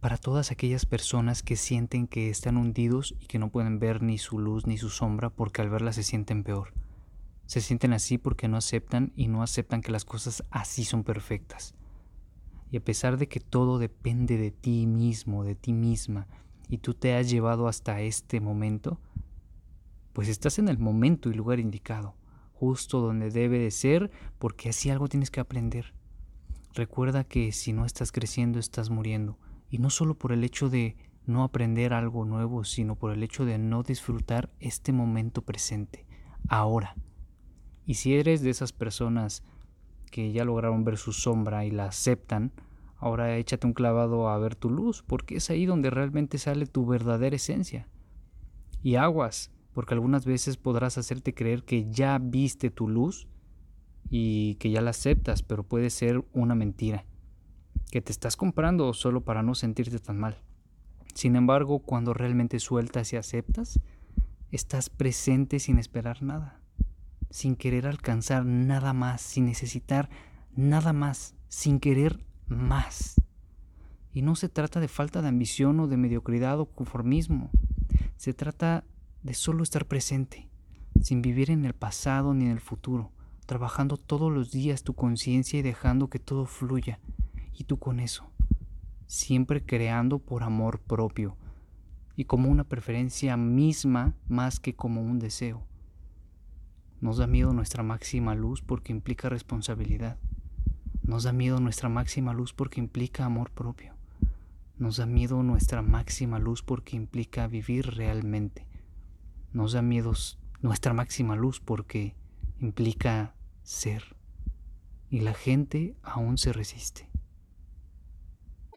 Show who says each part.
Speaker 1: para todas aquellas personas que sienten que están hundidos y que no pueden ver ni su luz ni su sombra porque al verla se sienten peor. Se sienten así porque no aceptan y no aceptan que las cosas así son perfectas. Y a pesar de que todo depende de ti mismo, de ti misma, y tú te has llevado hasta este momento, pues estás en el momento y lugar indicado, justo donde debe de ser, porque así algo tienes que aprender. Recuerda que si no estás creciendo, estás muriendo y no solo por el hecho de no aprender algo nuevo, sino por el hecho de no disfrutar este momento presente, ahora. Y si eres de esas personas que ya lograron ver su sombra y la aceptan, ahora échate un clavado a ver tu luz, porque es ahí donde realmente sale tu verdadera esencia. Y aguas, porque algunas veces podrás hacerte creer que ya viste tu luz y que ya la aceptas, pero puede ser una mentira que te estás comprando solo para no sentirte tan mal. Sin embargo, cuando realmente sueltas y aceptas, estás presente sin esperar nada, sin querer alcanzar nada más, sin necesitar nada más, sin querer más. Y no se trata de falta de ambición o de mediocridad o conformismo, se trata de solo estar presente, sin vivir en el pasado ni en el futuro, trabajando todos los días tu conciencia y dejando que todo fluya y tú con eso, siempre creando por amor propio y como una preferencia misma más que como un deseo. Nos da miedo nuestra máxima luz porque implica responsabilidad. Nos da miedo nuestra máxima luz porque implica amor propio. Nos da miedo nuestra máxima luz porque implica vivir realmente. Nos da miedo nuestra máxima luz porque implica ser. Y la gente aún se resiste.